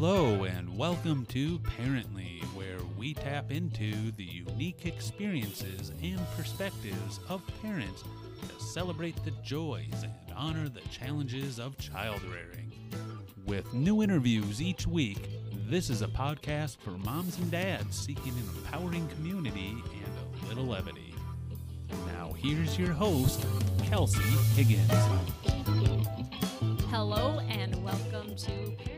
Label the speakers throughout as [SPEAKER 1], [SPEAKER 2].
[SPEAKER 1] Hello, and welcome to Parently, where we tap into the unique experiences and perspectives of parents to celebrate the joys and honor the challenges of child rearing. With new interviews each week, this is a podcast for moms and dads seeking an empowering community and a little levity. Now, here's your host, Kelsey Higgins.
[SPEAKER 2] Hello and welcome to Parently.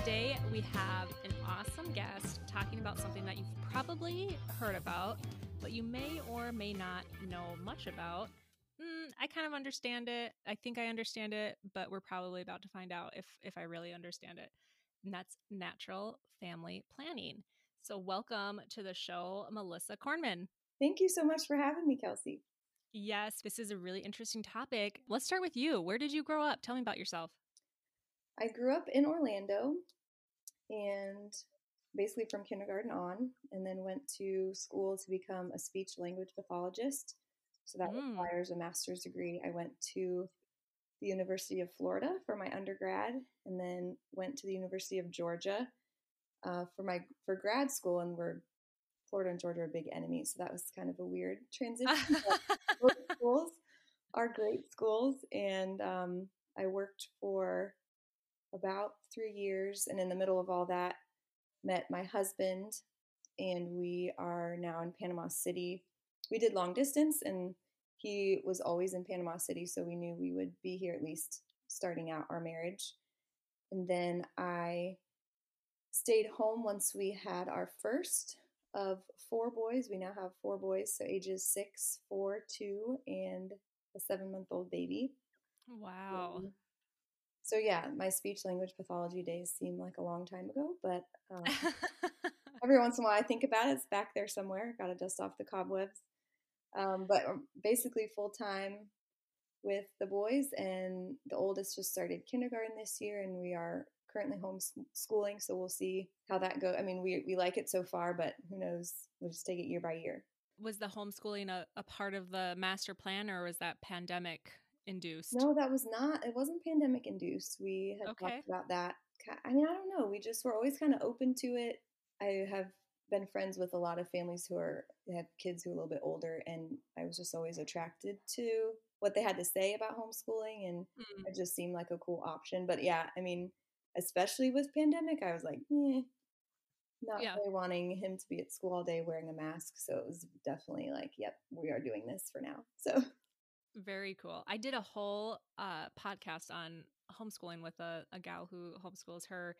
[SPEAKER 2] Today we have an awesome guest talking about something that you've probably heard about, but you may or may not know much about. Mm, I kind of understand it. I think I understand it, but we're probably about to find out if if I really understand it. And that's natural family planning. So welcome to the show, Melissa Cornman.
[SPEAKER 3] Thank you so much for having me, Kelsey.
[SPEAKER 2] Yes, this is a really interesting topic. Let's start with you. Where did you grow up? Tell me about yourself.
[SPEAKER 3] I grew up in Orlando and basically from kindergarten on, and then went to school to become a speech language pathologist. So that
[SPEAKER 2] Mm.
[SPEAKER 3] requires a master's degree. I went to the University of Florida for my undergrad, and then went to the University of Georgia uh, for my for grad school. And we're Florida and Georgia are big enemies, so that was kind of a weird transition. both schools are great schools, and um, I worked for about three years, and in the middle of all that, met my husband, and we are now in Panama City. We did long distance, and he was always in Panama City, so we knew we would be here at least starting out our marriage. And then I stayed home once we had our first of four boys. We now have four boys, so ages six, four, two, and a seven month old baby.
[SPEAKER 2] wow.
[SPEAKER 3] Um, So, yeah, my speech language pathology days seem like a long time ago, but um, every once in a while I think about it. It's back there somewhere. Got to dust off the cobwebs. Um, but um, basically, full time with the boys, and the oldest just started kindergarten this year, and we are currently homeschooling. So we'll see how that goes. I mean, we we like it so far, but who knows? We'll just take it year by year.
[SPEAKER 2] was the homeschooling a, a part of the master plan or was that pandemic induced?
[SPEAKER 3] No, that was not. It wasn't pandemic induced. We had
[SPEAKER 2] Okay.
[SPEAKER 3] talked about that. I mean, I don't know. We just were always kind of open to it. I have been friends with a lot of families who are have kids who are a little bit older, and I was just always attracted to what they had to say about homeschooling, and
[SPEAKER 2] Mm.
[SPEAKER 3] it just seemed like a cool option. But yeah, I mean, especially with pandemic, I was like, eh, not
[SPEAKER 2] Yeah.
[SPEAKER 3] really wanting him to be at school all day wearing a mask. So it was definitely like, yep, we are doing this for now. So
[SPEAKER 2] Very cool. I did a whole uh, podcast on homeschooling with a, a gal who homeschools her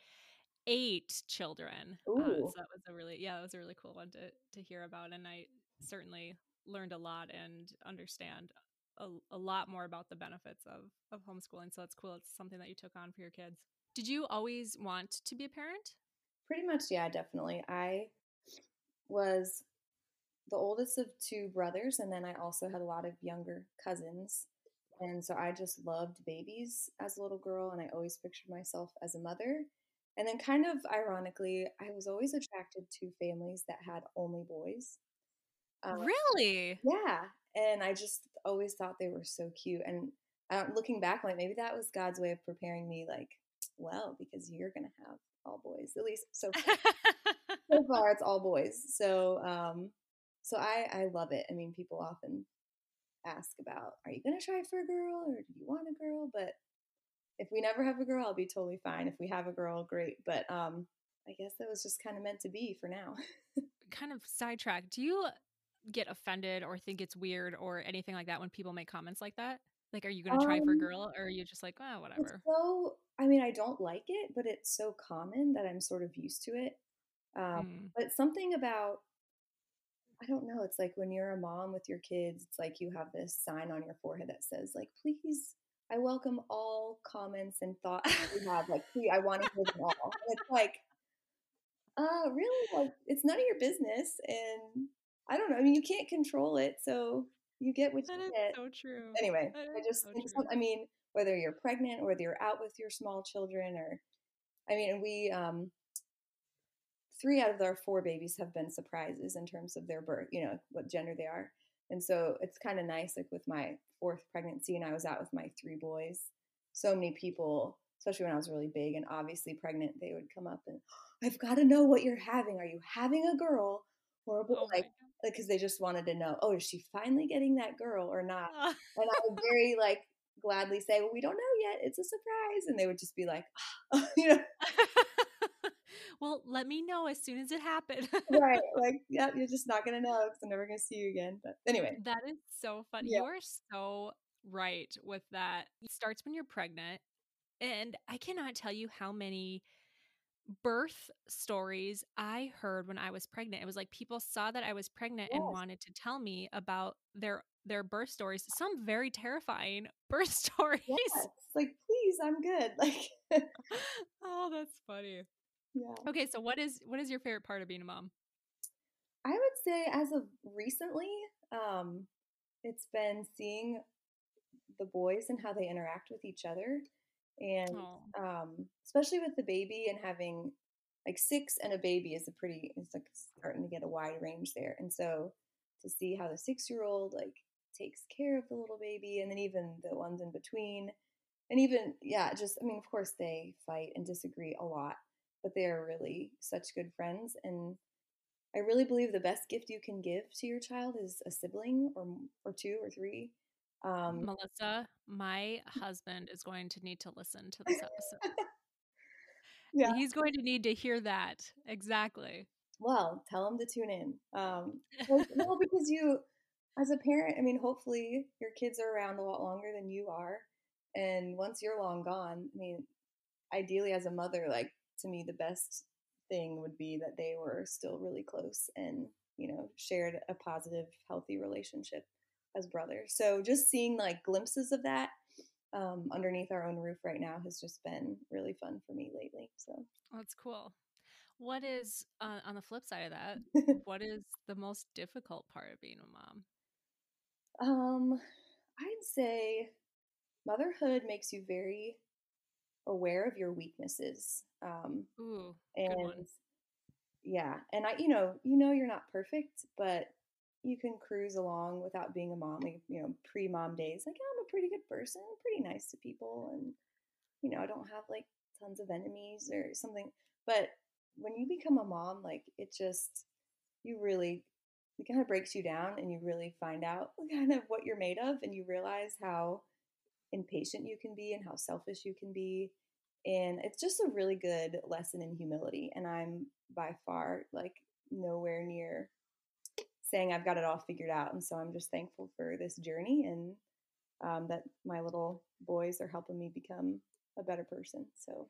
[SPEAKER 2] eight children. Uh, so that was a really, yeah, that was a really cool one to, to hear about. And I certainly learned a lot and understand a, a lot more about the benefits of, of homeschooling. So it's cool. It's something that you took on for your kids. Did you always want to be a parent?
[SPEAKER 3] Pretty much, yeah, definitely. I was the oldest of two brothers, and then I also had a lot of younger cousins. And so I just loved babies as a little girl, and I always pictured myself as a mother. And then, kind of ironically, I was always attracted to families that had only boys. Um,
[SPEAKER 2] really?
[SPEAKER 3] yeah, and I just always thought they were so cute. And uh, looking back, like maybe that was God's way of preparing me, like, well, because you're gonna have all boys, at least so far so far it's all boys so um so i i love it i mean people often ask about are you going to try for a girl or do you want a girl but if we never have a girl i'll be totally fine if we have a girl great but um i guess that was just kind of meant to be for now
[SPEAKER 2] kind of sidetrack. Do you get offended or think it's weird or anything like that when people make comments like that? Like, are you going to try for a
[SPEAKER 3] Um,
[SPEAKER 2] girl or are you just like, oh, whatever?
[SPEAKER 3] so i mean i don't like it but it's so common that i'm sort of used to it um
[SPEAKER 2] Mm.
[SPEAKER 3] but something about I don't know. It's like when you're a mom with your kids, it's like you have this sign on your forehead that says, like, please, I welcome all comments and thoughts that you have. Like, please, I want to hear them all. And it's like, uh, really? Like, it's none of your business. And I don't know. I mean, you can't control it. So you get what you get.
[SPEAKER 2] so true.
[SPEAKER 3] Anyway, I just
[SPEAKER 2] so
[SPEAKER 3] some, I mean, whether you're pregnant or whether you're out with your small children or, I mean, we, um, three out of our four babies have been surprises in terms of their birth, you know, what gender they are. And so it's kind of nice, like with my fourth pregnancy, and I was out with my three boys. So many people especially when I was really big and obviously pregnant, they would come up and, I've got to know what you're having. Are you having a girl or a boy?
[SPEAKER 2] Oh
[SPEAKER 3] like, because they just wanted to know, oh, is she finally getting that girl or not?
[SPEAKER 2] Ah.
[SPEAKER 3] And I would very like gladly say, well, we don't know yet. It's a surprise. And they would just be like, you know,
[SPEAKER 2] well, let me know as soon as it happened.
[SPEAKER 3] right. Like, yeah, you're just not going to know because I'm never going to see you again. But anyway,
[SPEAKER 2] That is so funny.
[SPEAKER 3] Yeah.
[SPEAKER 2] You're so right with that. It starts when you're pregnant. And I cannot tell you how many birth stories I heard when I was pregnant. It was like people saw that I was pregnant and wanted to tell me about their their birth stories. Some very terrifying birth stories.
[SPEAKER 3] yes, like, please, I'm good. Like,
[SPEAKER 2] oh, that's funny.
[SPEAKER 3] Yeah.
[SPEAKER 2] Okay, so what is what is your favorite part of being a mom?
[SPEAKER 3] I would say as of recently, um, it's been seeing the boys and how they interact with each other. And um, especially with the baby and having like six and a baby is a pretty, it's like starting to get a wide range there. And so to see how the six year old like takes care of the little baby and then even the ones in between. And even, yeah, just, I mean, of course they fight and disagree a lot, but they are really such good friends. And I really believe the best gift you can give to your child is a sibling or or two or three. Um,
[SPEAKER 2] Melissa, my husband is going to need to listen to this episode.
[SPEAKER 3] yeah.
[SPEAKER 2] He's going to need to hear that. Exactly.
[SPEAKER 3] Well, tell him to tune in. Um, well, well, because you, as a parent, I mean, hopefully your kids are around a lot longer than you are, and once you're long gone, I mean, ideally as a mother, like to me, the best thing would be that they were still really close and you know shared a positive, healthy relationship as brothers. So just seeing like glimpses of that um, underneath our own roof right now has just been really fun for me lately. So.
[SPEAKER 2] That's cool. What is uh, on the flip side of that? what is the most difficult part of being a mom?
[SPEAKER 3] Um, I'd say motherhood makes you very aware of your weaknesses. Um,
[SPEAKER 2] Ooh,
[SPEAKER 3] and yeah, and I, you know, you know, you're not perfect, but you can cruise along without being a mom. Like, you know, pre-mom days, like I'm a pretty good person, pretty nice to people, and you know, I don't have like tons of enemies or something. But when you become a mom, like it just, you really, it kind of breaks you down, and you really find out kind of what you're made of, and you realize how impatient you can be and how selfish you can be. And it's just a really good lesson in humility. And I'm by far like nowhere near saying I've got it all figured out. And so I'm just thankful for this journey and um, that my little boys are helping me become a better person. So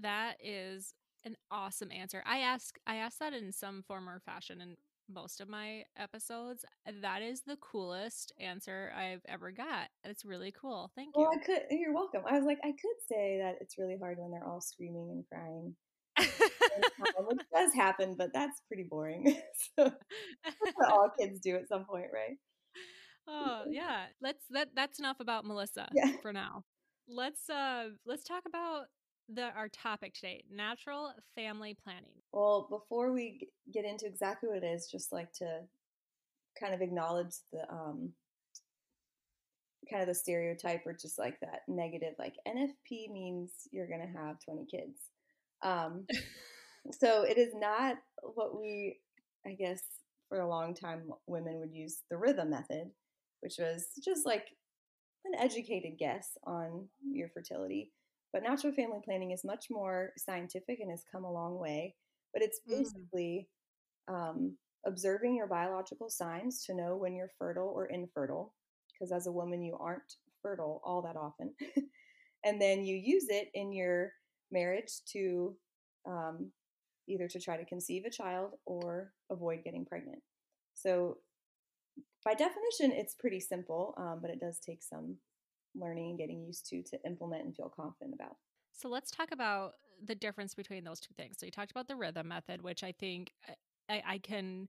[SPEAKER 2] That is an awesome answer. I ask I asked that in some form or fashion in most of my episodes. That is the coolest answer I've ever got. It's really cool. Thank you.
[SPEAKER 3] well, I could. You're welcome. I was like, I could say that it's really hard when they're all screaming and crying, which does happen, but that's pretty boring. so that's what all kids do at some point, right?
[SPEAKER 2] oh yeah let's that that's enough about melissa
[SPEAKER 3] Yeah.
[SPEAKER 2] for now let's uh let's talk about the our topic today natural family planning
[SPEAKER 3] Well, before we get into exactly what it is, just like to kind of acknowledge the um, kind of the stereotype or just like that negative, like NFP means you're going to have 20 kids. Um, so it is not what we, I guess, for a long time, women would use the rhythm method, which was just like an educated guess on your fertility. But natural family planning is much more scientific and has come a long way. But it's
[SPEAKER 2] Mm.
[SPEAKER 3] basically um, observing your biological signs to know when you're fertile or infertile, because as a woman, you aren't fertile all that often. and then you use it in your marriage to um, either to try to conceive a child or avoid getting pregnant. So, by definition, it's pretty simple, um, but it does take some learning and getting used to to implement and feel confident about.
[SPEAKER 2] so let's talk about the difference between those two things so you talked about the rhythm method which i think uh, I, I can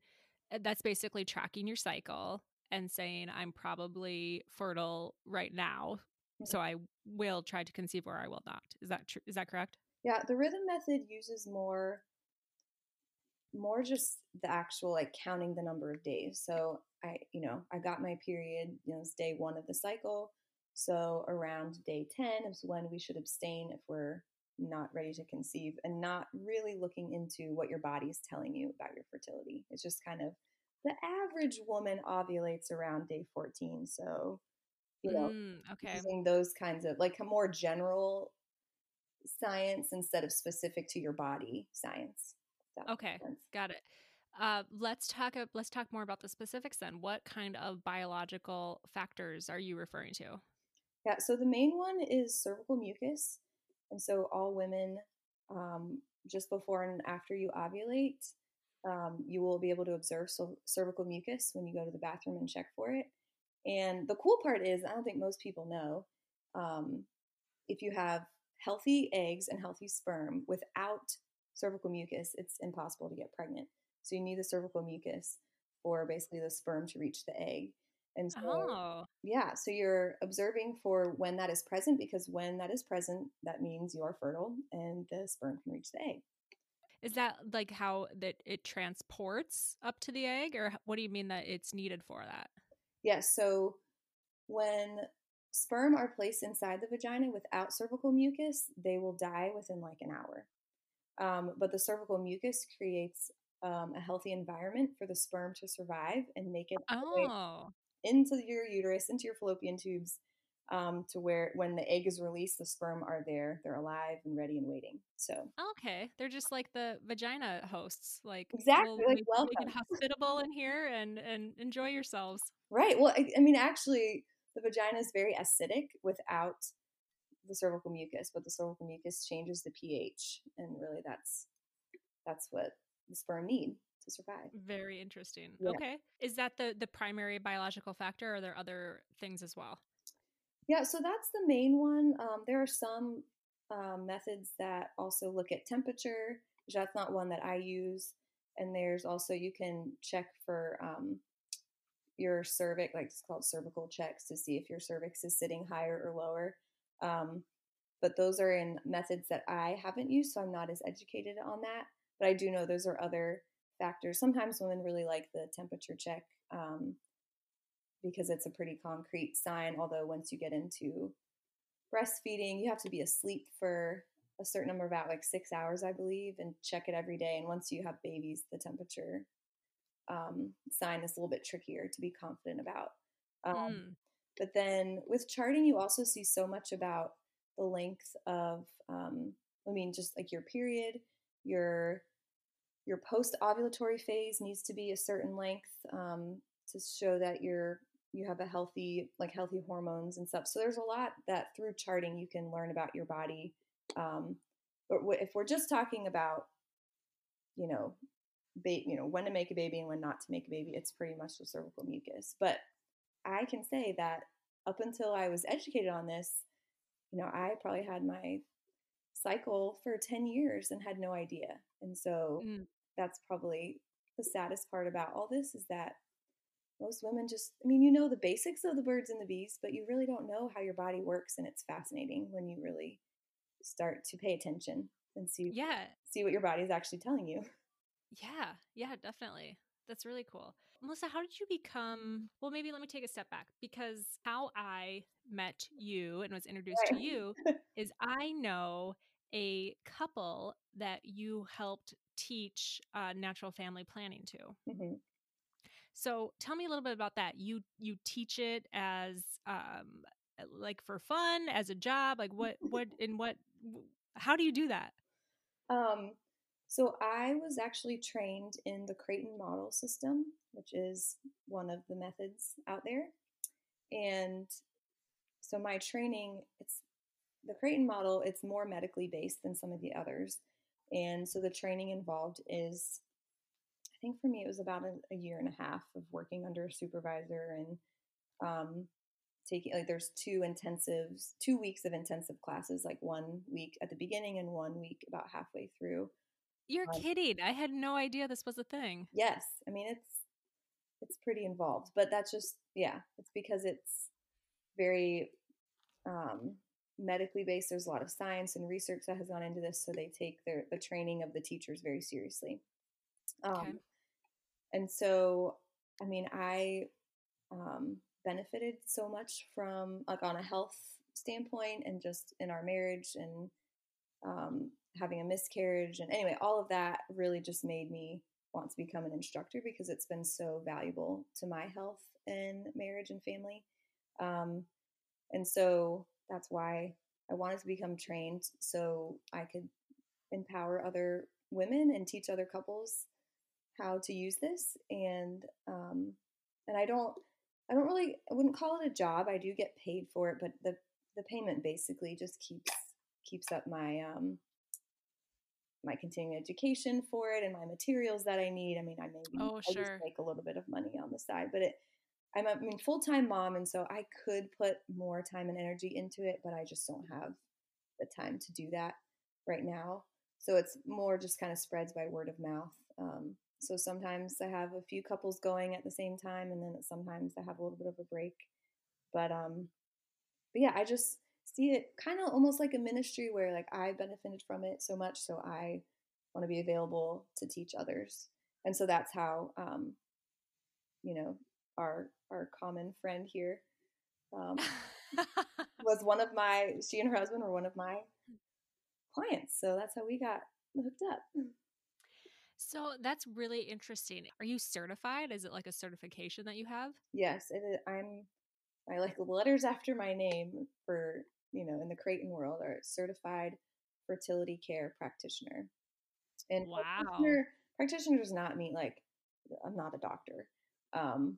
[SPEAKER 2] uh, that's basically tracking your cycle and saying i'm probably fertile right now so i will try to conceive or i will not is that true is that correct
[SPEAKER 3] Yeah, the rhythm method uses more more just the actual like counting the number of days. So I, you know, I got my period, you know, it's day 1 of the cycle. So around day 10 is when we should abstain if we're not ready to conceive and not really looking into what your body is telling you about your fertility. It's just kind of the average woman ovulates around day 14. So, you know,
[SPEAKER 2] Mm, okay.
[SPEAKER 3] using those kinds of like a more general science instead of specific to your body science. if that makes
[SPEAKER 2] Okay. Got it. Uh, let's talk. Let's talk more about the specifics then. What kind of biological factors are you referring to?
[SPEAKER 3] Yeah, so the main one is cervical mucus. And so all women, um, just before and after you ovulate, um, you will be able to observe cer- cervical mucus when you go to the bathroom and check for it. And the cool part is, I don't think most people know, um, if you have healthy eggs and healthy sperm without cervical mucus, it's impossible to get pregnant. So you need the cervical mucus for basically the sperm to reach the egg. And so
[SPEAKER 2] Oh,
[SPEAKER 3] yeah, so you're observing for when that is present because when that is present, that means you are fertile and the sperm can reach the egg.
[SPEAKER 2] is that like how that it transports up to the egg, or what do you mean that it's needed for that?
[SPEAKER 3] Yes, so when sperm are placed inside the vagina without cervical mucus, they will die within like an hour. Um, but the cervical mucus creates um, a healthy environment for the sperm to survive and make it all the way
[SPEAKER 2] Oh,
[SPEAKER 3] into your uterus, into your fallopian tubes, um, to where when the egg is released, the sperm are there, they're alive and ready and waiting. So
[SPEAKER 2] okay. They're just like the vagina hosts. Like
[SPEAKER 3] Exactly,
[SPEAKER 2] we'll
[SPEAKER 3] like,
[SPEAKER 2] make
[SPEAKER 3] welcome.
[SPEAKER 2] hospitable in here and and enjoy yourselves.
[SPEAKER 3] Right. Well, I, I mean, actually, the vagina is very acidic without the cervical mucus, but the cervical mucus changes the pH, and really, that's that's what the sperm need to survive.
[SPEAKER 2] Very interesting.
[SPEAKER 3] Yeah.
[SPEAKER 2] Okay, is that the the primary biological factor, or are there other things as well?
[SPEAKER 3] Yeah. So that's the main one. Um, there are some um, methods that also look at temperature. which That's not one that I use. And there's also you can check for um, your cervix, like it's called cervical checks, to see if your cervix is sitting higher or lower. Um, but those are in methods that I haven't used, so I'm not as educated on that. But I do know those are other factors. Sometimes women really like the temperature check um, because it's a pretty concrete sign. Although once you get into breastfeeding, you have to be asleep for a certain number of hours, like six hours, I believe, and check it every day. And once you have babies, the temperature um, sign is a little bit trickier to be confident about. Um,
[SPEAKER 2] Mm.
[SPEAKER 3] but then with charting, you also see so much about the length of, um, I mean, just like your period, your your post ovulatory phase needs to be a certain length um, to show that you're you have a healthy like healthy hormones and stuff. So there's a lot that through charting you can learn about your body. Um, but if we're just talking about, you know, ba- you know when to make a baby and when not to make a baby, it's pretty much the cervical mucus. But I can say that up until I was educated on this, you know, I probably had my cycle for 10 years and had no idea. And so
[SPEAKER 2] Mm.
[SPEAKER 3] that's probably the saddest part about all this is that most women just, I mean, you know the basics of the birds and the bees, but you really don't know how your body works. And it's fascinating when you really start to pay attention and see
[SPEAKER 2] Yeah,
[SPEAKER 3] see what your body is actually telling you.
[SPEAKER 2] yeah, yeah, definitely. That's really cool. Melissa, how did you become? Well, maybe let me take a step back because how I met you and was introduced to you is I know a couple that you helped teach uh, natural family planning to.
[SPEAKER 3] Mhm.
[SPEAKER 2] So tell me a little bit about that. You you teach it as um like for fun, as a job, like what what in what how do you do that?
[SPEAKER 3] Um, so I was actually trained in the Creighton model system, which is one of the methods out there. And so my training, it's the Creighton model, it's more medically based than some of the others. And so the training involved is, I think for me, it was about a, a year and a half of working under a supervisor and um, taking, like, there's two intensives, two weeks of intensive classes, like one week at the beginning and one week about halfway through.
[SPEAKER 2] You're
[SPEAKER 3] Um,
[SPEAKER 2] kidding. I had no idea this was a thing.
[SPEAKER 3] Yes, I mean it's it's pretty involved, but that's just yeah, it's because it's very um, medically based. There's a lot of science and research that has gone into this, so they take their the training of the teachers very seriously. Um,
[SPEAKER 2] Okay.
[SPEAKER 3] And so, I mean, I um, benefited so much from like on a health standpoint and just in our marriage and um, having a miscarriage and anyway all of that really just made me want to become an instructor because it's been so valuable to my health and marriage and family um, and so that's why i wanted to become trained so i could empower other women and teach other couples how to use this and um, and i don't i don't really i wouldn't call it a job i do get paid for it but the the payment basically just keeps keeps up my um my continuing education for it and my materials that I need. I mean, I maybe
[SPEAKER 2] Oh,
[SPEAKER 3] I just
[SPEAKER 2] sure.
[SPEAKER 3] make a little bit of money on the side, but it I'm a I mean full time mom, and so I could put more time and energy into it, but I just don't have the time to do that right now. So it's more just kind of spreads by word of mouth. Um, so sometimes I have a few couples going at the same time, and then sometimes I have a little bit of a break. But um, but yeah, I just see it kind of almost like a ministry where like I benefited from it so much, so I want to be available to teach others, and so that's how um, you know our our common friend here um, was one of my she and her husband were one of my clients, so that's how we got hooked up.
[SPEAKER 2] so that's really interesting. Are you certified? Is it like a certification that you have?
[SPEAKER 3] Yes, it is, I'm my like letters after my name for you know in the Creighton world are certified fertility care practitioner. And
[SPEAKER 2] Wow.
[SPEAKER 3] practitioner, practitioner does not mean like I'm not a doctor. Um,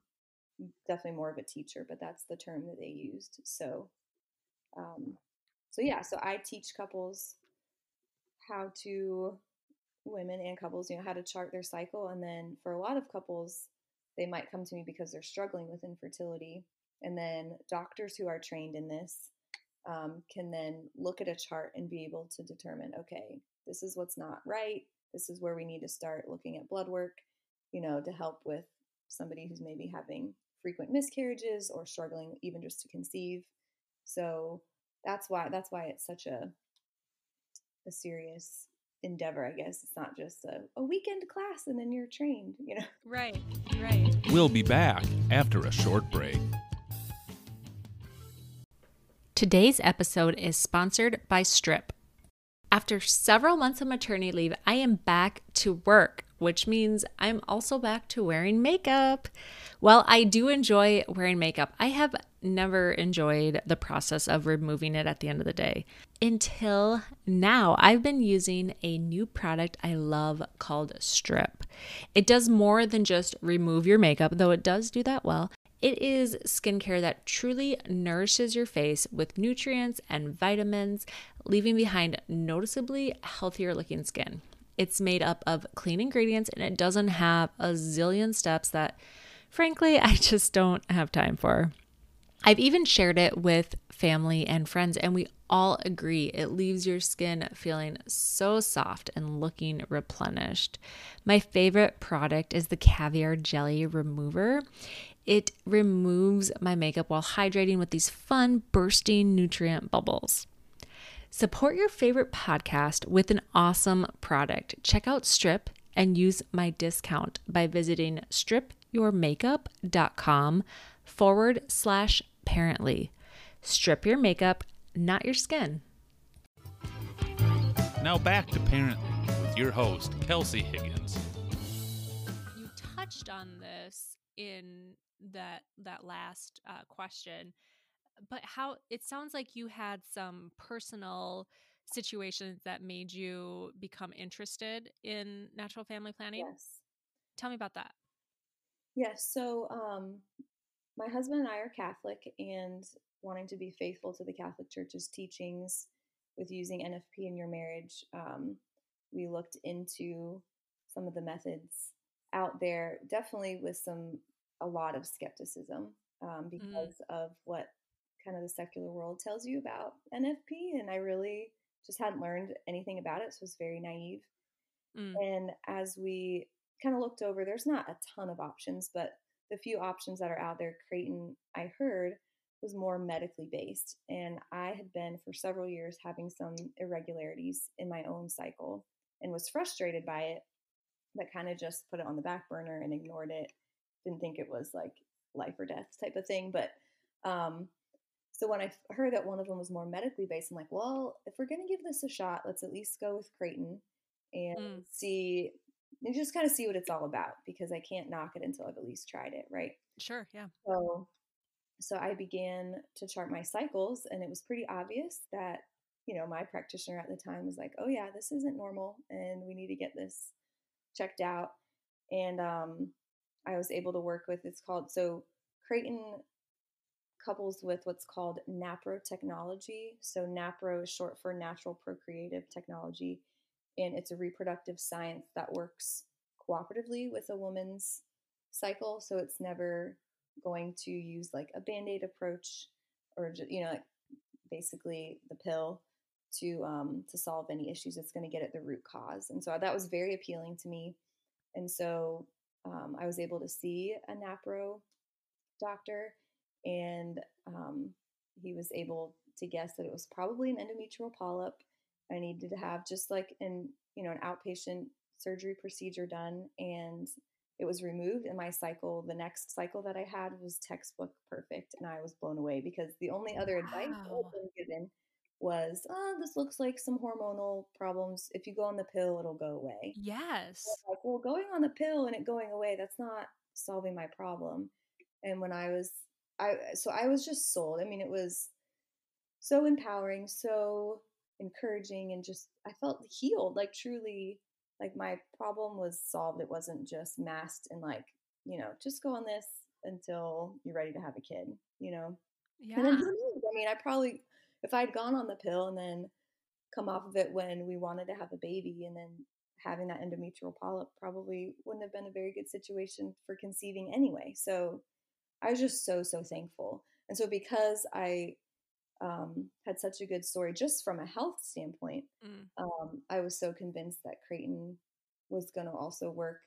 [SPEAKER 3] definitely more of a teacher, but that's the term that they used. So, um, so yeah, so I teach couples how to women and couples, you know, how to chart their cycle, and then for a lot of couples, they might come to me because they're struggling with infertility, and then doctors who are trained in this um, can then look at a chart and be able to determine, okay, this is what's not right. This is where we need to start looking at blood work, you know, to help with somebody who's maybe having frequent miscarriages or struggling even just to conceive. So that's why that's why it's such a a serious endeavor, I guess. It's not just a, a weekend class and then you're trained, you know.
[SPEAKER 2] Right, right.
[SPEAKER 1] We'll be back after a short break.
[SPEAKER 2] Today's episode is sponsored by Strip. After several months of maternity leave, I am back to work, which means I'm also back to wearing makeup. Well, I do enjoy wearing makeup. I have never enjoyed the process of removing it at the end of the day. Until now, I've been using a new product I love called Strip. It does more than just remove your makeup, though it does do that well. It is skincare that truly nourishes your face with nutrients and vitamins, leaving behind noticeably healthier looking skin. It's made up of clean ingredients and it doesn't have a zillion steps that, frankly, I just don't have time for. I've even shared it with family and friends, and we all agree it leaves your skin feeling so soft and looking replenished. My favorite product is the Caviar Jelly Remover. It removes my makeup while hydrating with these fun, bursting nutrient bubbles. Support your favorite podcast with an awesome product. Check out Strip and use my discount by visiting stripyourmakeup.com forward slash parently. Strip your makeup, not your skin.
[SPEAKER 1] Now back to Parently with your host, Kelsey Higgins.
[SPEAKER 2] You touched on this in that that last uh, question, but how it sounds like you had some personal situations that made you become interested in natural family planning.
[SPEAKER 3] Yes.
[SPEAKER 2] Tell me about that.
[SPEAKER 3] Yes. So, um, my husband and I are Catholic, and wanting to be faithful to the Catholic Church's teachings with using NFP in your marriage, um, we looked into some of the methods out there, definitely with some a lot of skepticism um, because of what kind of the secular world tells you about NFP, and I really just hadn't learned anything about it, so it was very naive.
[SPEAKER 2] Mm.
[SPEAKER 3] And as we kind of looked over, there's not a ton of options, but the few options that are out there, Creighton, I heard, was more medically based. And I had been for several years having some irregularities in my own cycle and was frustrated by it, but kind of just put it on the back burner and ignored it. Didn't think it was like life or death type of thing. But um, so when I heard that one of them was more medically based, I'm like, well, if we're going to give this a shot, let's at least go with Creighton and mm. see, and just kind of see what it's all about because I can't knock it until I've at least tried it, right?
[SPEAKER 2] Sure, yeah.
[SPEAKER 3] So, so I began to chart my cycles, and it was pretty obvious that you know my practitioner at the time was like, "Oh yeah, this isn't normal, and we need to get this checked out." And um, I was able to work with it's called so Creighton couples with what's called NAPRO technology. So NAPRO is short for Natural Procreative Technology, and it's a reproductive science that works cooperatively with a woman's cycle. So it's never going to use like a band-aid approach or you know like basically the pill to um, to solve any issues. It's going to get at the root cause, and so that was very appealing to me. And so um, I was able to see a NAPRO doctor, and um, he was able to guess that it was probably an endometrial polyp. I needed to have just like an you know an outpatient surgery procedure done, and it was removed. And my cycle, the next cycle that I had, was textbook perfect, and I was blown away because the only other wow. advice I been given was, oh, this looks like some hormonal problems. If you go on the pill, it'll go away.
[SPEAKER 2] Yes.
[SPEAKER 3] Like, well, going on the pill and it going away, that's not solving my problem. And when I was, I, so I was just sold. I mean, it was so empowering, so encouraging, and just, I felt healed, like truly, like my problem was solved. It wasn't just masked and like, you know, just go on this until you're ready to have a kid, you know?
[SPEAKER 2] Yeah.
[SPEAKER 3] And then I mean, I probably if I'd gone on the pill and then come off of it when we wanted to have a baby and then having that endometrial polyp probably wouldn't have been a very good situation for conceiving anyway. So I was just so, so thankful. And so because I um, had such a good story just from a health standpoint, mm. um, I was so convinced that Creighton was going to also work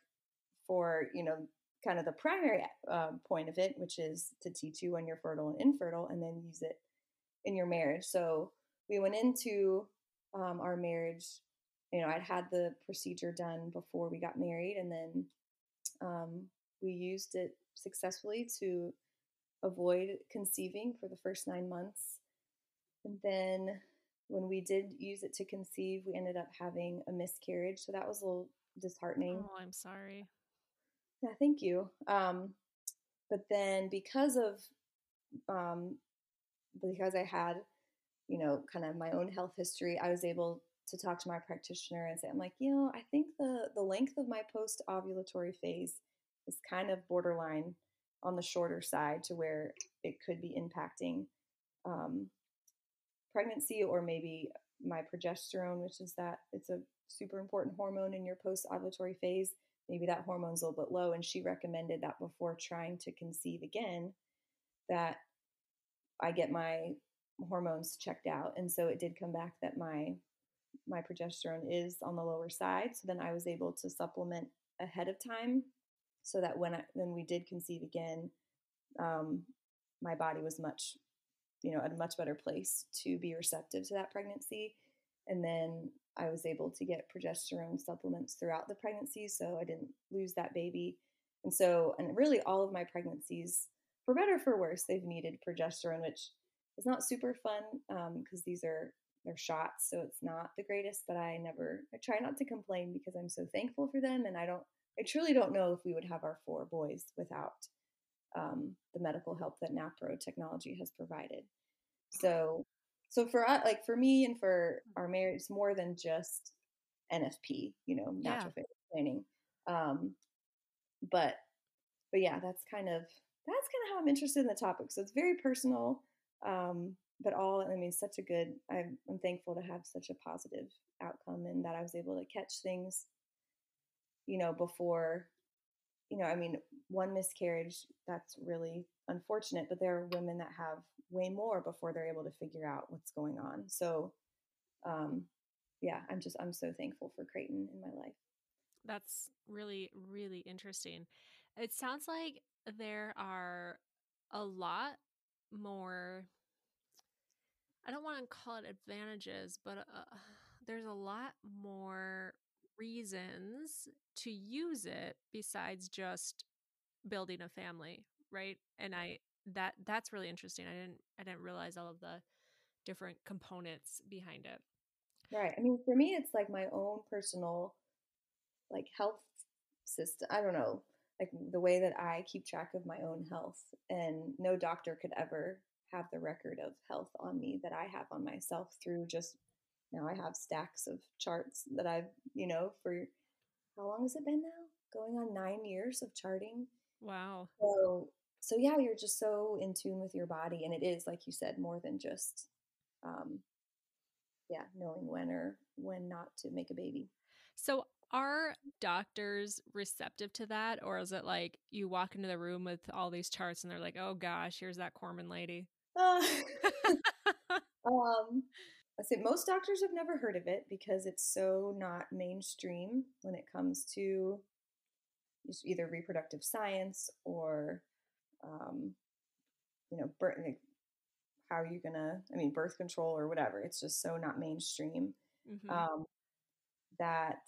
[SPEAKER 3] for, you know, kind of the primary uh, point of it, which is to teach you when you're fertile and infertile and then use it in your marriage. So we went into um, our marriage. You know, I'd had the procedure done before we got married, and then um, we used it successfully to avoid conceiving for the first nine months. And then when we did use it to conceive, we ended up having a miscarriage. So that was a little disheartening.
[SPEAKER 2] Oh, I'm sorry.
[SPEAKER 3] Yeah, thank you. Um, but then because of um, because I had, you know, kind of my own health history, I was able to talk to my practitioner and say, I'm like, you know, I think the the length of my post ovulatory phase is kind of borderline on the shorter side to where it could be impacting um, pregnancy or maybe my progesterone, which is that it's a super important hormone in your post ovulatory phase. Maybe that hormone's a little bit low. And she recommended that before trying to conceive again, that I get my hormones checked out, and so it did come back that my my progesterone is on the lower side. So then I was able to supplement ahead of time, so that when I when we did conceive again, um, my body was much, you know, at a much better place to be receptive to that pregnancy. And then I was able to get progesterone supplements throughout the pregnancy, so I didn't lose that baby. And so, and really all of my pregnancies for better for worse, they've needed progesterone, which is not super fun because um, these are they're shots, so it's not the greatest. But I never, I try not to complain because I'm so thankful for them, and I don't, I truly don't know if we would have our four boys without um, the medical help that NAPRO technology has provided. So, so for us, like for me and for our marriage, it's more than just NFP, you know, natural yeah. planning. Um, but, but yeah, that's kind of that's kind of how I'm interested in the topic. So it's very personal, um, but all I mean, such a good. I'm, I'm thankful to have such a positive outcome and that I was able to catch things, you know, before. You know, I mean, one miscarriage that's really unfortunate, but there are women that have way more before they're able to figure out what's going on. So, um, yeah, I'm just I'm so thankful for Creighton in my life.
[SPEAKER 2] That's really really interesting. It sounds like there are a lot more I don't want to call it advantages, but uh, there's a lot more reasons to use it besides just building a family, right? And I that that's really interesting. I didn't I didn't realize all of the different components behind it.
[SPEAKER 3] Right. I mean, for me, it's like my own personal, like health system. I don't know, like the way that I keep track of my own health, and no doctor could ever have the record of health on me that I have on myself through just now. I have stacks of charts that I've, you know, for how long has it been now? Going on nine years of charting.
[SPEAKER 2] Wow.
[SPEAKER 3] So, so yeah, you're just so in tune with your body, and it is like you said, more than just um, yeah, knowing when or when not to make a baby.
[SPEAKER 2] So are doctors receptive to that or is it like you walk into the room with all these charts and they're like, "Oh gosh, here's that Cornman lady." Uh,
[SPEAKER 3] um I say most doctors have never heard of it because it's so not mainstream when it comes to either reproductive science or um, you know birth, how are you gonna i mean birth control or whatever it's just so not mainstream mm-hmm. um, that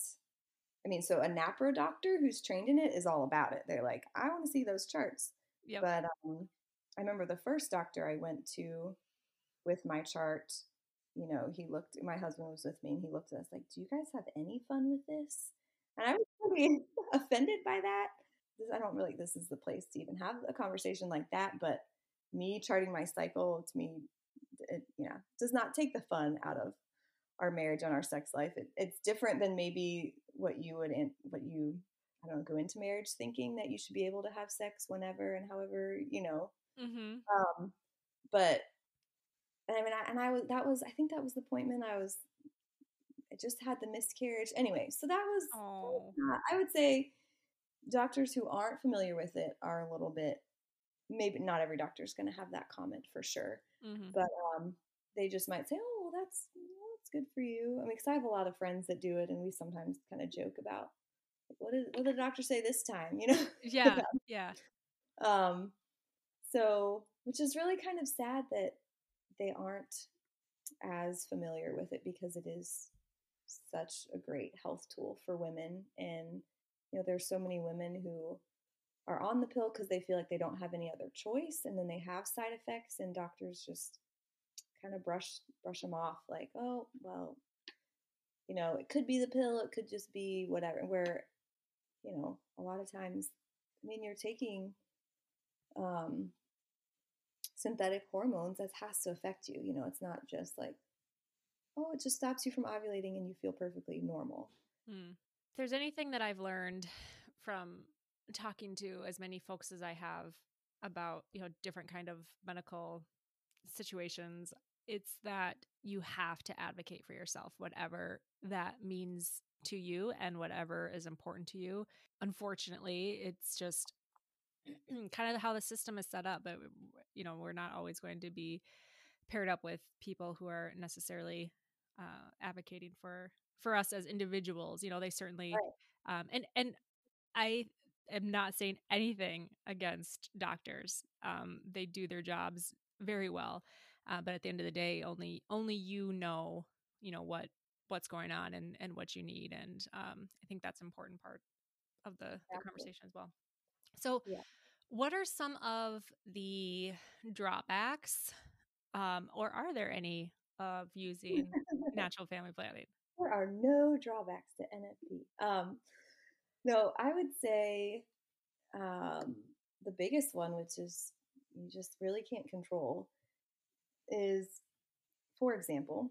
[SPEAKER 3] i mean so a napro doctor who's trained in it is all about it they're like i want to see those charts yep. but um, i remember the first doctor i went to with my chart you know he looked my husband was with me and he looked at us like do you guys have any fun with this? And i was pretty offended by that. This i don't really this is the place to even have a conversation like that but me charting my cycle to me it you know does not take the fun out of our marriage and our sex life. It, it's different than maybe what you would in, what you i don't know go into marriage thinking that you should be able to have sex whenever and however you know. Mm-hmm. um but and i mean I, and i was that was i think that was the appointment i was i just had the miscarriage anyway so that was uh, i would say doctors who aren't familiar with it are a little bit maybe not every doctor is going to have that comment for sure, mm-hmm. but um, they just might say, "Oh, well, that's well, that's good for you." I mean, because I have a lot of friends that do it, and we sometimes kind of joke about what did what did the doctor say this time, you know?
[SPEAKER 2] Yeah, yeah.
[SPEAKER 3] Um, so which is really kind of sad that they aren't as familiar with it because it is such a great health tool for women and you know there's so many women who are on the pill because they feel like they don't have any other choice and then they have side effects and doctors just kind of brush brush them off like oh well you know it could be the pill it could just be whatever where you know a lot of times i mean you're taking um synthetic hormones that has to affect you you know it's not just like oh it just stops you from ovulating and you feel perfectly normal
[SPEAKER 2] hmm. if there's anything that i've learned from talking to as many folks as I have about, you know, different kind of medical situations, it's that you have to advocate for yourself, whatever that means to you and whatever is important to you. Unfortunately, it's just kind of how the system is set up, but you know, we're not always going to be paired up with people who are necessarily uh, advocating for for us as individuals. You know, they certainly right. um, and and I am not saying anything against doctors. Um, they do their jobs very well, uh, but at the end of the day, only only you know, you know what what's going on and and what you need, and um, I think that's an important part of the, the conversation as well. So, yeah. what are some of the drawbacks, um, or are there any of using natural family planning?
[SPEAKER 3] There are no drawbacks to NFP. Um, no, I would say um, the biggest one, which is you just really can't control, is, for example,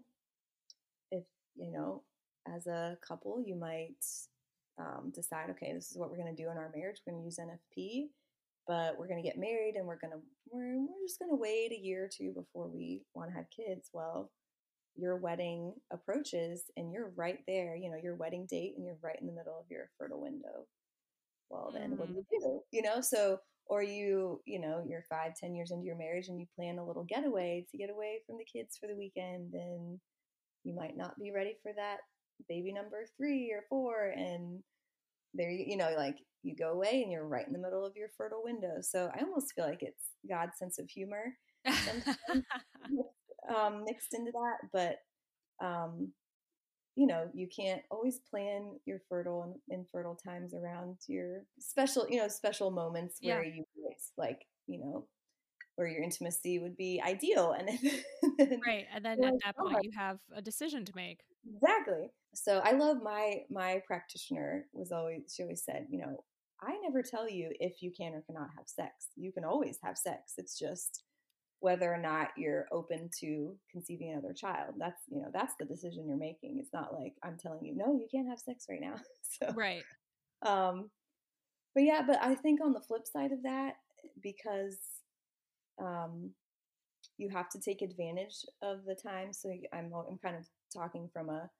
[SPEAKER 3] if you know, as a couple, you might um, decide, okay, this is what we're going to do in our marriage. We're going to use NFP, but we're going to get married, and we're going to we're we're just going to wait a year or two before we want to have kids. Well, your wedding approaches and you're right there, you know, your wedding date and you're right in the middle of your fertile window well then mm-hmm. what do mm-hmm. you do you know so or you you know you're five ten years into your marriage and you plan a little getaway to get away from the kids for the weekend and you might not be ready for that baby number three or four and there you, you know like you go away and you're right in the middle of your fertile window so i almost feel like it's god's sense of humor um, mixed into that but um, you know you can't always plan your fertile and infertile times around your special you know special moments where yeah. you like you know, where your intimacy would be ideal. And
[SPEAKER 2] then, right, and then at that point, you have a decision to make.
[SPEAKER 3] Exactly. So I love my my practitioner was always she always said, you know, I never tell you if you can or cannot have sex. You can always have sex. It's just whether or not you're open to conceiving another child. That's you know that's the decision you're making. It's not like I'm telling you no, you can't have sex right now. so
[SPEAKER 2] right.
[SPEAKER 3] Um, but yeah, but I think on the flip side of that, because um, you have to take advantage of the time. So I'm I'm kind of talking from a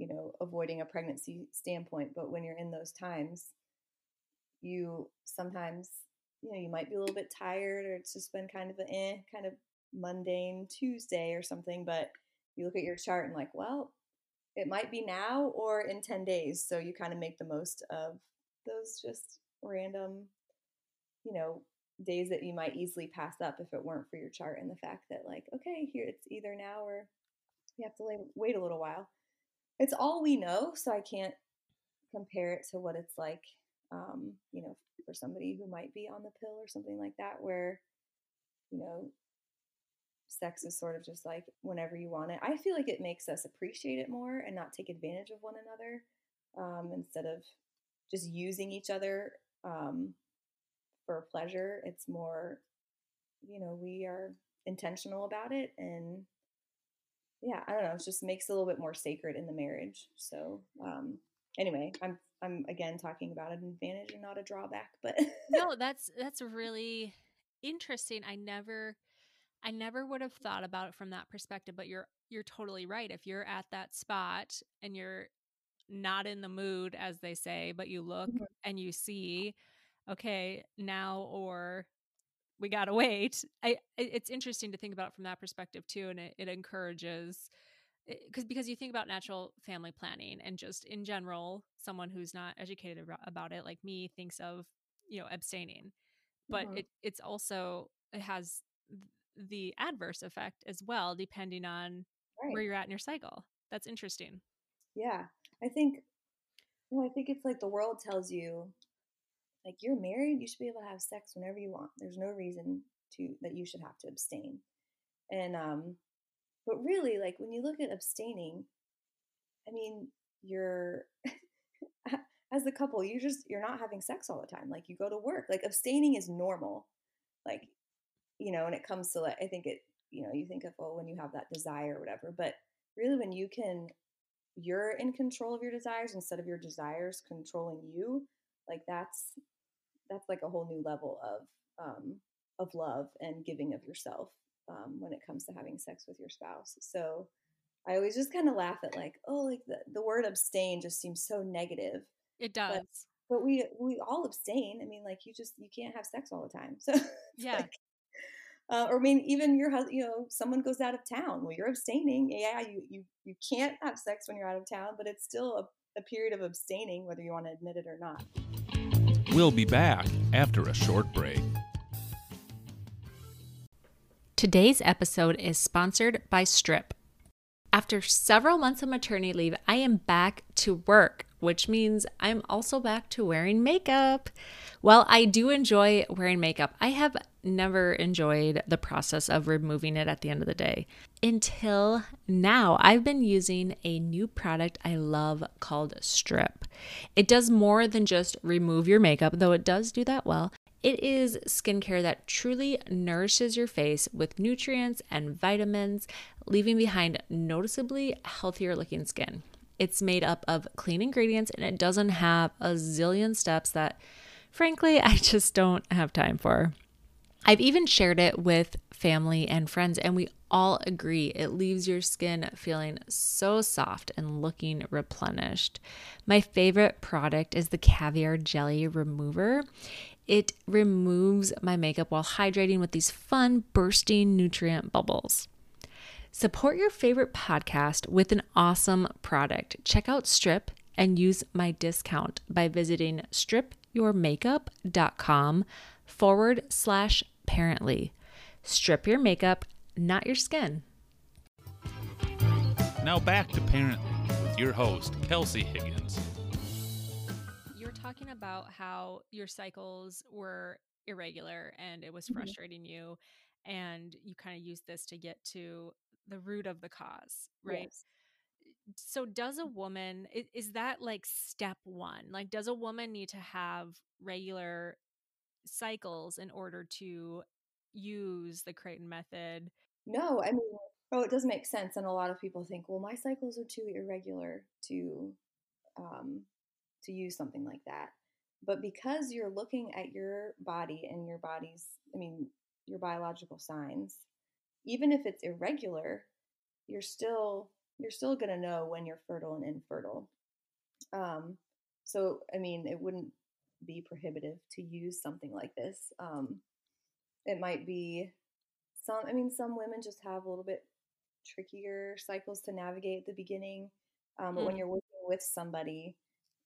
[SPEAKER 3] you know avoiding a pregnancy standpoint, but when you're in those times, you sometimes you know you might be a little bit tired or it's just been kind of an eh, kind of mundane Tuesday or something, but you look at your chart and like, well, it might be now or in 10 days. So you kind of make the most of those just random, you know, days that you might easily pass up if it weren't for your chart and the fact that like, okay, here it's either now or you have to wait a little while. It's all we know, so I can't compare it to what it's like, um, you know, for somebody who might be on the pill or something like that, where, you know, sex is sort of just like whenever you want it. I feel like it makes us appreciate it more and not take advantage of one another um, instead of just using each other um, for pleasure. It's more, you know, we are intentional about it and yeah, I don't know. It just makes it a little bit more sacred in the marriage. So, um, anyway, I'm I'm again talking about an advantage and not a drawback, but
[SPEAKER 2] no, that's that's really interesting. I never I never would have thought about it from that perspective, but you're you're totally right. If you're at that spot and you're not in the mood as they say, but you look mm-hmm. and you see okay, now or we got to wait. I it's interesting to think about from that perspective too and it, it encourages because eh, because you think about natural family planning and just in general someone who's not educated about it like me thinks of you know abstaining but mm-hmm. it it's also it has the adverse effect as well, depending on right. where you're at in your cycle. That's interesting.
[SPEAKER 3] Yeah. I think, well, I think it's like the world tells you, like, you're married, you should be able to have sex whenever you want. There's no reason to, that you should have to abstain. And, um, but really, like, when you look at abstaining, I mean, you're, as a couple, you just, you're not having sex all the time. Like, you go to work. Like, abstaining is normal. Like, you know, when it comes to like, I think it, you know, you think of, well, when you have that desire or whatever, but really when you can, you're in control of your desires instead of your desires controlling you, like that's, that's like a whole new level of, um, of love and giving of yourself um, when it comes to having sex with your spouse. So I always just kind of laugh at like, oh, like the, the word abstain just seems so negative.
[SPEAKER 2] It does.
[SPEAKER 3] But, but we we all abstain. I mean, like you just you can't have sex all the time. So
[SPEAKER 2] yeah,
[SPEAKER 3] like, uh, or I mean, even your husband, you know, someone goes out of town. Well, you're abstaining. Yeah, you you you can't have sex when you're out of town, but it's still a, a period of abstaining, whether you want to admit it or not.
[SPEAKER 1] We'll be back after a short break.
[SPEAKER 2] Today's episode is sponsored by Strip. After several months of maternity leave, I am back to work, which means I'm also back to wearing makeup. While I do enjoy wearing makeup, I have never enjoyed the process of removing it at the end of the day. Until now, I've been using a new product I love called Strip. It does more than just remove your makeup, though it does do that well. It is skincare that truly nourishes your face with nutrients and vitamins, leaving behind noticeably healthier looking skin. It's made up of clean ingredients and it doesn't have a zillion steps that, frankly, I just don't have time for. I've even shared it with family and friends, and we all agree it leaves your skin feeling so soft and looking replenished. My favorite product is the Caviar Jelly Remover. It removes my makeup while hydrating with these fun, bursting nutrient bubbles. Support your favorite podcast with an awesome product. Check out Strip and use my discount by visiting stripyourmakeup.com forward slash parently. Strip your makeup, not your skin.
[SPEAKER 1] Now back to Parently with your host, Kelsey Higgins You're
[SPEAKER 2] talking about how your cycles were irregular and it was
[SPEAKER 3] Mhm.
[SPEAKER 2] frustrating you and you kind of use this to get to the root of the cause right
[SPEAKER 3] Yes.
[SPEAKER 2] so does a woman is that like step one like does a woman need to have regular cycles in order to use the creighton method
[SPEAKER 3] No, I mean, oh, it does make sense. And a lot of people think, well, my cycles are too irregular to um, to use something like that. But because you're looking at your body and your body's, I mean, your biological signs, even if it's irregular, you're still you're still gonna know when you're fertile and infertile. Um, so, I mean, it wouldn't be prohibitive to use something like this. Um, it might be some i mean some women just have a little bit trickier cycles to navigate at the beginning um, but when
[SPEAKER 2] Mm.
[SPEAKER 3] you're working with somebody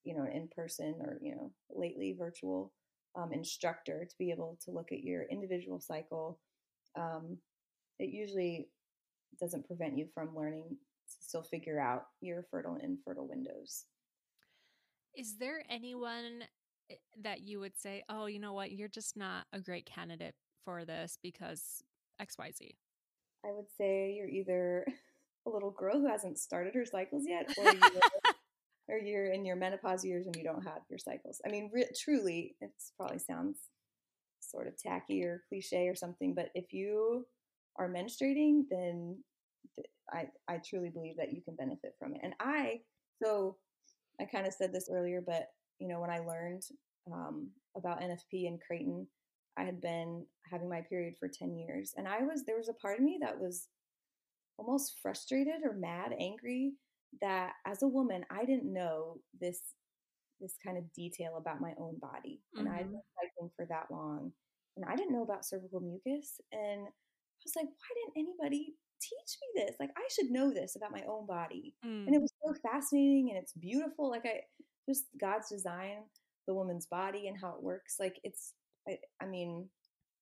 [SPEAKER 3] you know in person or you know lately virtual um, instructor to be able to look at your individual cycle um, it usually doesn't prevent you from learning to still figure out your fertile and infertile windows
[SPEAKER 2] Is there anyone eh, that you would say, oh, you know what, you're just not a great candidate for this because XYZ?
[SPEAKER 3] i would say you're either a little girl who hasn't started her cycles yet or you're or you're in your menopause years and you don't have your cycles. I mean, re- truly, it probably sounds sort of tacky or cliche or something, but if you are menstruating, then th- I, I truly believe that you can benefit from it. And I, so I kind of said this earlier, but you know, when I learned um, about NFP and Creighton, I had been having my period for 10 years. And I was, there was a part of me that was almost frustrated or mad, angry that as a woman I didn't know this this kind of detail about my own body. And I'd been cycling for that long. And I didn't know about cervical mucus. And was like, why didn't anybody teach me this? Like I should know this about my own body.
[SPEAKER 2] Mm.
[SPEAKER 3] And it was so fascinating and it's beautiful. Like I just God's design, the woman's body and how it works. Like it's I, I mean,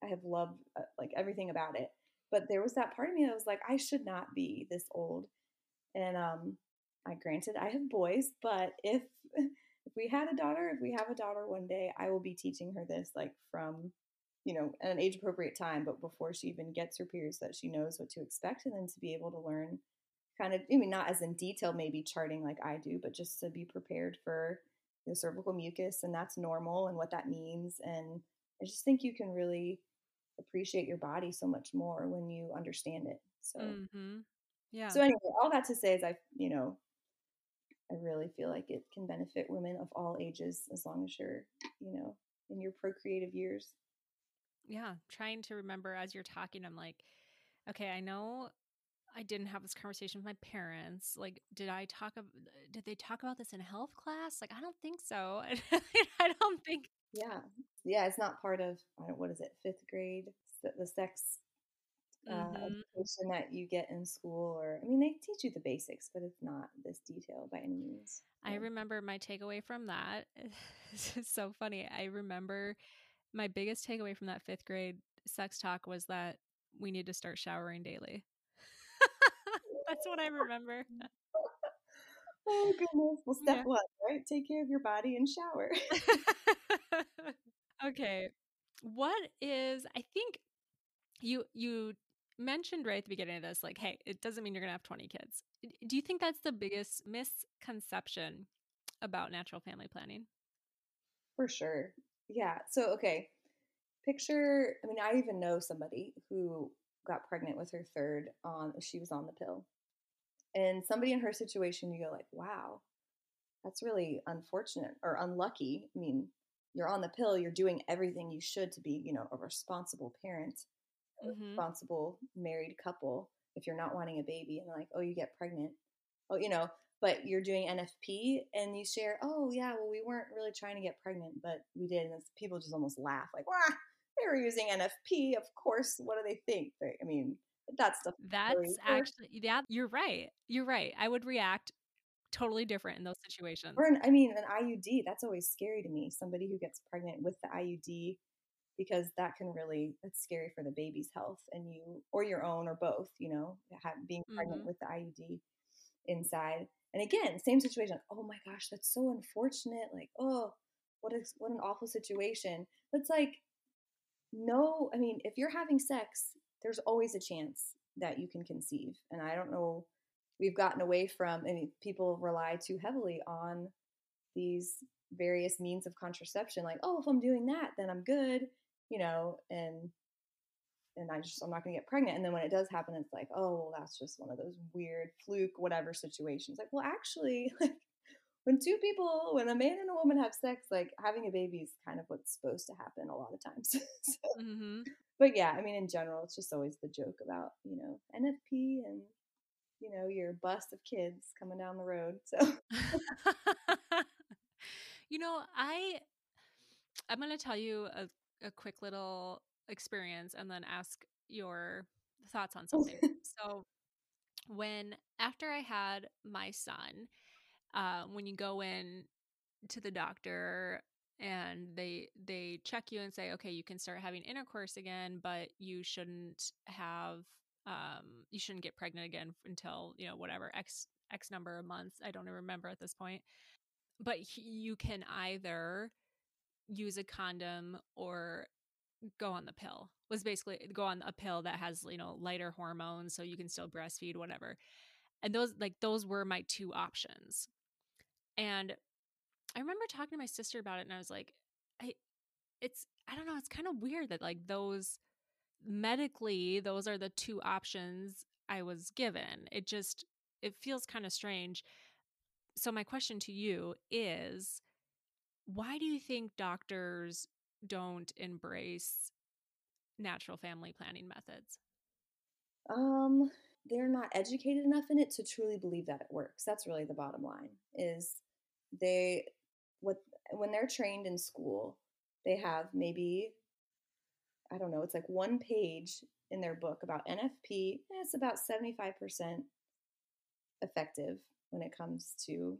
[SPEAKER 3] I have loved uh, like everything about it. But there was that part of me that was like, I should not be this old. And um, I granted I have boys, but if if we had a daughter, if we have a daughter one day, I will be teaching her this like from, you know, at an age appropriate time, but before she even gets her periods, that she knows what to expect, and then to be able to learn, kind of, I mean, not as in detail, maybe charting like I do, but just to be prepared for the cervical mucus, and that's normal, and what that means, and I just think you can really appreciate your body so much more when you understand it. So.
[SPEAKER 2] hmm Yeah.
[SPEAKER 3] So anyway, all that to say is I, you know, I really feel like it can benefit women of all ages as long as you're, you know, in your procreative years.
[SPEAKER 2] Yeah. Trying to remember as you're talking, I'm like, okay, I know I didn't have this conversation with my parents. Like, did I talk? Ab- did they talk about this in health class? Like, I don't think so. I don't think.
[SPEAKER 3] Yeah, yeah, it's not part of what is it fifth grade the, sex uh,
[SPEAKER 2] Mhm.
[SPEAKER 3] education that you get in school, or I mean they teach you the basics, but it's not this detail by any means.
[SPEAKER 2] I remember my takeaway from that. This is so funny. I remember my biggest takeaway from that fifth grade sex talk was that we need to start showering daily. That's what I remember.
[SPEAKER 3] oh goodness. Well, step
[SPEAKER 2] Yeah.
[SPEAKER 3] one, right? Take care of your body and shower.
[SPEAKER 2] okay. What is I think you you mentioned right at the beginning of this like hey, it doesn't mean you're going to have 20 kids. Do you think that's the biggest misconception about natural family planning?
[SPEAKER 3] For sure. Yeah. So, okay. Picture, I mean, I even know somebody who got pregnant with her third on, she was on the pill. And somebody in her situation, you go like, wow, that's really unfortunate or unlucky. I mean, you're on the pill, you're doing everything you should to be, you know, a responsible parent, a
[SPEAKER 2] Mhm.
[SPEAKER 3] responsible married couple. If you're not wanting a baby and like, oh, you get pregnant, oh, you know, but you're doing NFP and you share, oh yeah, well we weren't really trying to get pregnant, but we did, and people just almost laugh like, wow, they were using NFP, of course. What do they think? They, I mean, that stuff. is really
[SPEAKER 2] That's
[SPEAKER 3] weird.
[SPEAKER 2] actually yeah, you're right. You're right. I would react totally different in those situations.
[SPEAKER 3] Or an, I mean, an IUD. That's always scary to me. Somebody who gets pregnant with the IUD, because that can really that's scary for the baby's health and you or your own or both. You know, have, being pregnant
[SPEAKER 2] Mhm.
[SPEAKER 3] with the IUD inside. And again, same situation. Oh my gosh, that's so unfortunate. Like, oh, what is what an awful situation. But it's like no, I mean, if you're having sex, there's always a chance that you can conceive. And I don't know, we've gotten away from, I mean, people rely too heavily on these various means of contraception, like, oh, if I'm doing that, then I'm good, you know, and and I just I'm not gonna get pregnant. And then when it does happen, it's like, oh, well, that's just one of those weird fluke, whatever situations. Like, well, actually, like when two people, when a man and a woman have sex, like having a baby is kind of what's supposed to happen a lot of times. so, mm-hmm. But yeah, I mean, in general, it's just always the joke about you know NFP and you know your bust of kids coming down the road. So.
[SPEAKER 2] you know, I I'm going to tell you a, a quick little experience and then ask your thoughts on something. so, when after I had my son, uh, when you go in to the doctor and they they check you and say okay you can start having intercourse again but you shouldn't have um you shouldn't get pregnant again until you know whatever x x number of months i don't even remember at this point but you can either use a condom or go on the pill was basically go on a pill that has you know lighter hormones so you can still breastfeed whatever. And those like those were my two options. And i remember talking to my sister about it and i was like i it's i don't know it's kind of weird that like those medically those are the two options i was given. It just it feels kind of strange. So my question to you is why do you think doctors don't embrace natural family planning methods?
[SPEAKER 3] Um, they're not educated enough in it to truly believe that it works. That's really the bottom line. Is they what when they're trained in school, they have maybe I don't know, it's like one page in their book about NFP. It's about 75% effective when it comes to,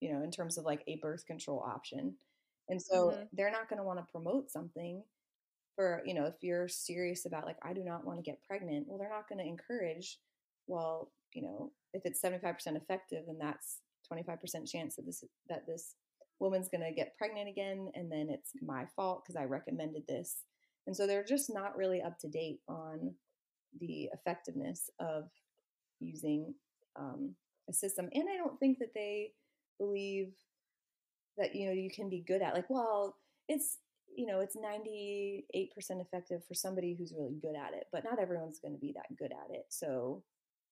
[SPEAKER 3] you know, in terms of like a birth control option. And so mm-hmm. they're not going to want to promote something for, you know, if you're serious about like, I do not want to get pregnant, well, they're not going to encourage, well, you know, if it's 75% effective, then that's 25% chance that this, that this woman's going to get pregnant again. And then it's my fault because I recommended this. And so they're just not really up to date on the effectiveness of using um, a system. And I don't think that they believe that you know you can be good at like well it's you know it's 98% effective for somebody who's really good at it but not everyone's going to be that good at it so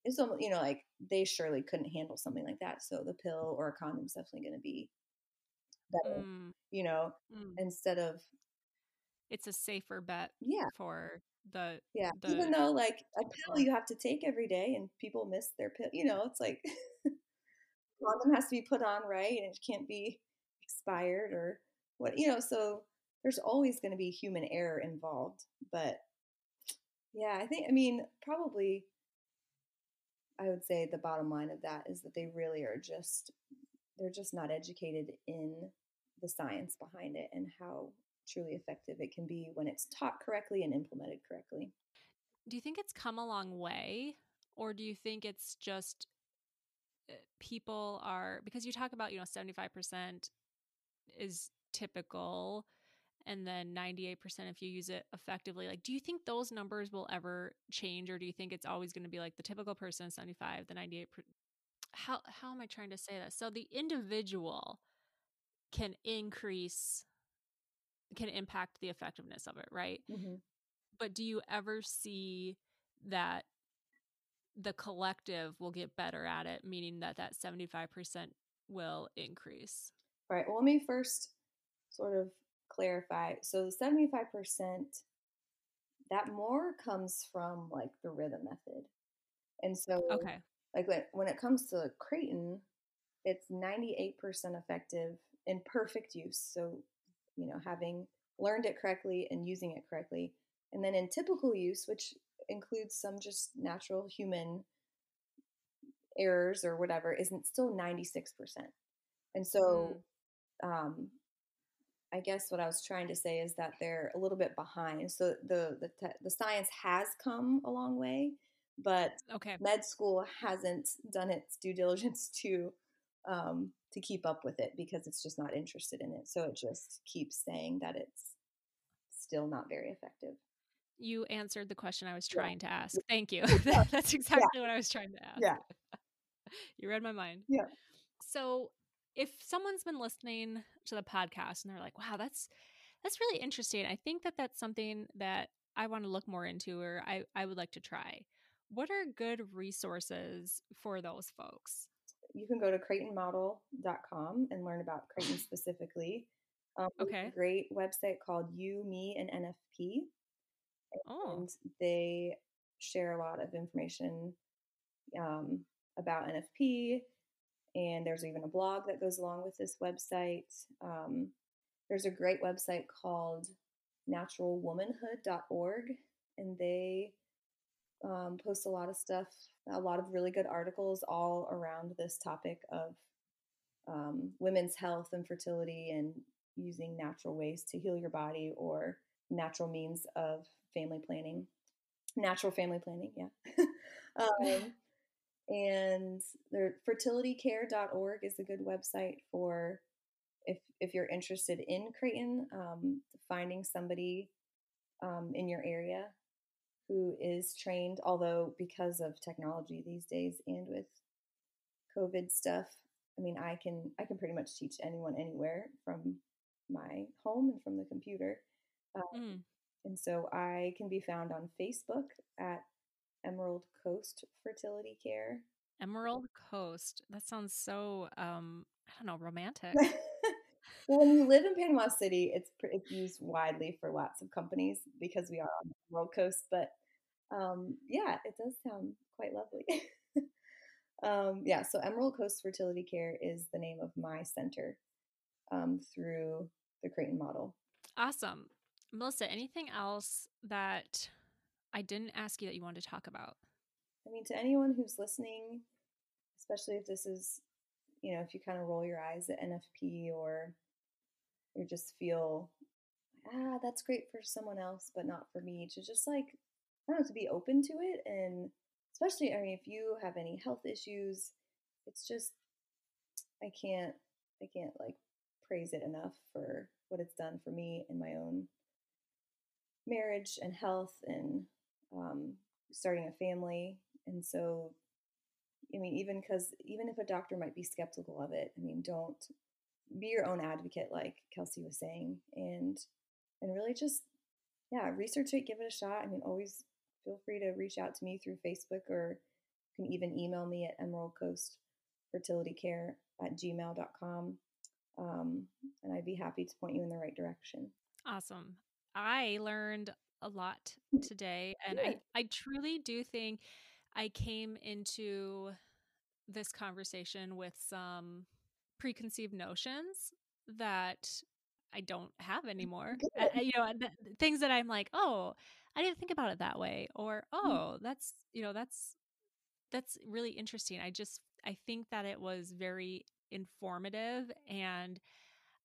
[SPEAKER 3] it's almost you know like they surely couldn't handle something like that so the pill or a condom is definitely going to be better mm. you know mm. instead of
[SPEAKER 2] it's a safer bet
[SPEAKER 3] yeah
[SPEAKER 2] for the
[SPEAKER 3] yeah
[SPEAKER 2] the,
[SPEAKER 3] even though like a pill you have to take every day and people miss their pill you know it's like condom has to be put on right and it can't be expired or what you know so there's always going to be human error involved but yeah i think i mean probably i would say the bottom line of that is that they really are just they're just not educated in the science behind it and how truly effective it can be when it's taught correctly and implemented correctly.
[SPEAKER 2] Do you think it's come a long way or do you think it's just eh, people are because you talk about you know 75% is typical and then 98% if you use it effectively like do you think those numbers will ever change or do you think it's always going to be like the typical person 75 the 98 per- how how am i trying to say that so the individual can increase can impact the effectiveness of it right? Mm-hmm. but do you ever see that the collective will get better at it meaning that that 75% will increase
[SPEAKER 3] all right, well, let me first sort of clarify. So the 75%, that more comes from like the rhythm method. And so,
[SPEAKER 2] okay.
[SPEAKER 3] like when, when it comes to Creighton, it's 98% effective in perfect use. So, you know, having learned it correctly and using it correctly. And then in typical use, which includes some just natural human errors or whatever, isn't still 96%. And so mm um, I guess what I was trying to say is that they're a little bit behind. So the the te- the science has come a long way, but
[SPEAKER 2] okay.
[SPEAKER 3] med school hasn't done its due diligence to um, to keep up with it because it's just not interested in it. So it just keeps saying that it's still not very effective.
[SPEAKER 2] You answered the question I was trying
[SPEAKER 3] yeah.
[SPEAKER 2] to ask. Thank you. That's exactly what I was trying to ask.
[SPEAKER 3] Yeah.
[SPEAKER 2] you read my mind.
[SPEAKER 3] Yeah.
[SPEAKER 2] So, if someone's been listening to the podcast and they're like, "Wow, that's that's really interesting. I think that that's something that I want to look more into or I I would like to try." What are good resources for those folks?
[SPEAKER 3] You can go to creightonmodel.com and learn about Creighton specifically. Um,
[SPEAKER 2] Okay.
[SPEAKER 3] a great website called You, Me, and NFP.
[SPEAKER 2] Oh,
[SPEAKER 3] and they share a lot of information um, about NFP. And there's even a blog that goes along with this website. Um, there's a great website called naturalwomanhood.org, and they um, post a lot of stuff, a lot of really good articles all around this topic of um, women's health and fertility and using natural ways to heal your body or natural means of family planning natural family planning yeah um, and their fertilitycare.org is a good website for if if you're interested in creighton um, finding somebody um, in your area who is trained although because of technology these days and with covid stuff i mean i can i can pretty much teach anyone anywhere from my home and from the computer um,
[SPEAKER 2] mm.
[SPEAKER 3] and so I can be found on Facebook at Emerald Coast Fertility Care.
[SPEAKER 2] Emerald Coast. That sounds so um I don't know, romantic.
[SPEAKER 3] well, when you live in Panama City, it's it's used widely for lots of companies because we are on the Emerald Coast. But um, yeah, it does sound quite lovely. um, yeah, so Emerald Coast Fertility Care is the name of my center um, through the Creighton model.
[SPEAKER 2] awesome. Melissa, anything else that I didn't ask you that you wanted to talk about?
[SPEAKER 3] I mean, to anyone who's listening, especially if this is, you know, if you kind of roll your eyes at NFP or you just feel, ah, that's great for someone else, but not for me, to just like, I don't know, to be open to it. And especially, I mean, if you have any health issues, it's just, I can't, I can't like praise it enough for what it's done for me in my own marriage and health and um, starting a family. And so, I mean, even because even if a doctor might be skeptical of it, I mean, don't be your own advocate, like Kelsey was saying, and and really just yeah, research it, give it a shot. I mean, always feel free to reach out to me through Facebook or you can even email me at Emerald Coast Fertility Care at gmail.com. Um, and I'd be happy to point you in the right direction.
[SPEAKER 2] Awesome. I learned a lot mm, today and I I truly do think I came into this conversation with some preconceived notions that I don't have mm, anymore.
[SPEAKER 3] Eh, good.
[SPEAKER 2] Uh, you know, th- things that I'm like, "Oh, I didn't think about it that way," or mm. "Oh, that's, you know, that's that's really interesting." I just I think that it was very informative and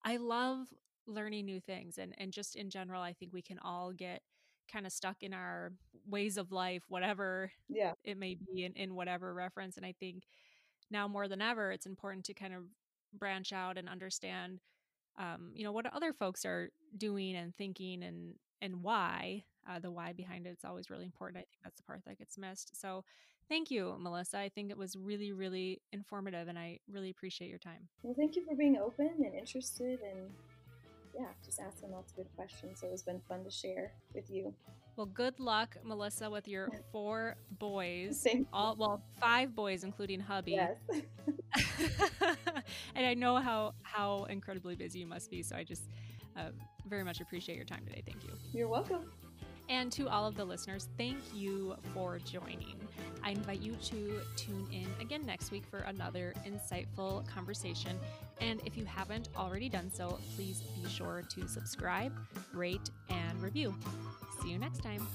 [SPEAKER 2] I love learning new things and and just in general I think we can all get kind of stuck in our ways of life whatever
[SPEAKER 3] Yeah.
[SPEAKER 2] it may be in, in whatever reference and I think now more than ever it's important to kind of branch out and understand um, you know what other folks are doing and thinking and and why uh, the why behind it it's always really important i think that's the part that gets missed so thank you melissa i think it was really really informative and i really appreciate your time
[SPEAKER 3] Well, thank you for being open and interested and yeah, just asking lots of good questions. So it's been fun to share with you.
[SPEAKER 2] well good luck melissa with your four boys all well five boys including hubby
[SPEAKER 3] Yes.
[SPEAKER 2] and I know how how incredibly busy you must be. So I just uh, very much appreciate your time today. Thank you.
[SPEAKER 3] You're welcome.
[SPEAKER 2] And to all of the listeners, thank you for joining. I invite you to tune in again next week for another insightful conversation. And if you haven't already done so, please be sure to subscribe, rate, and review. See you next time.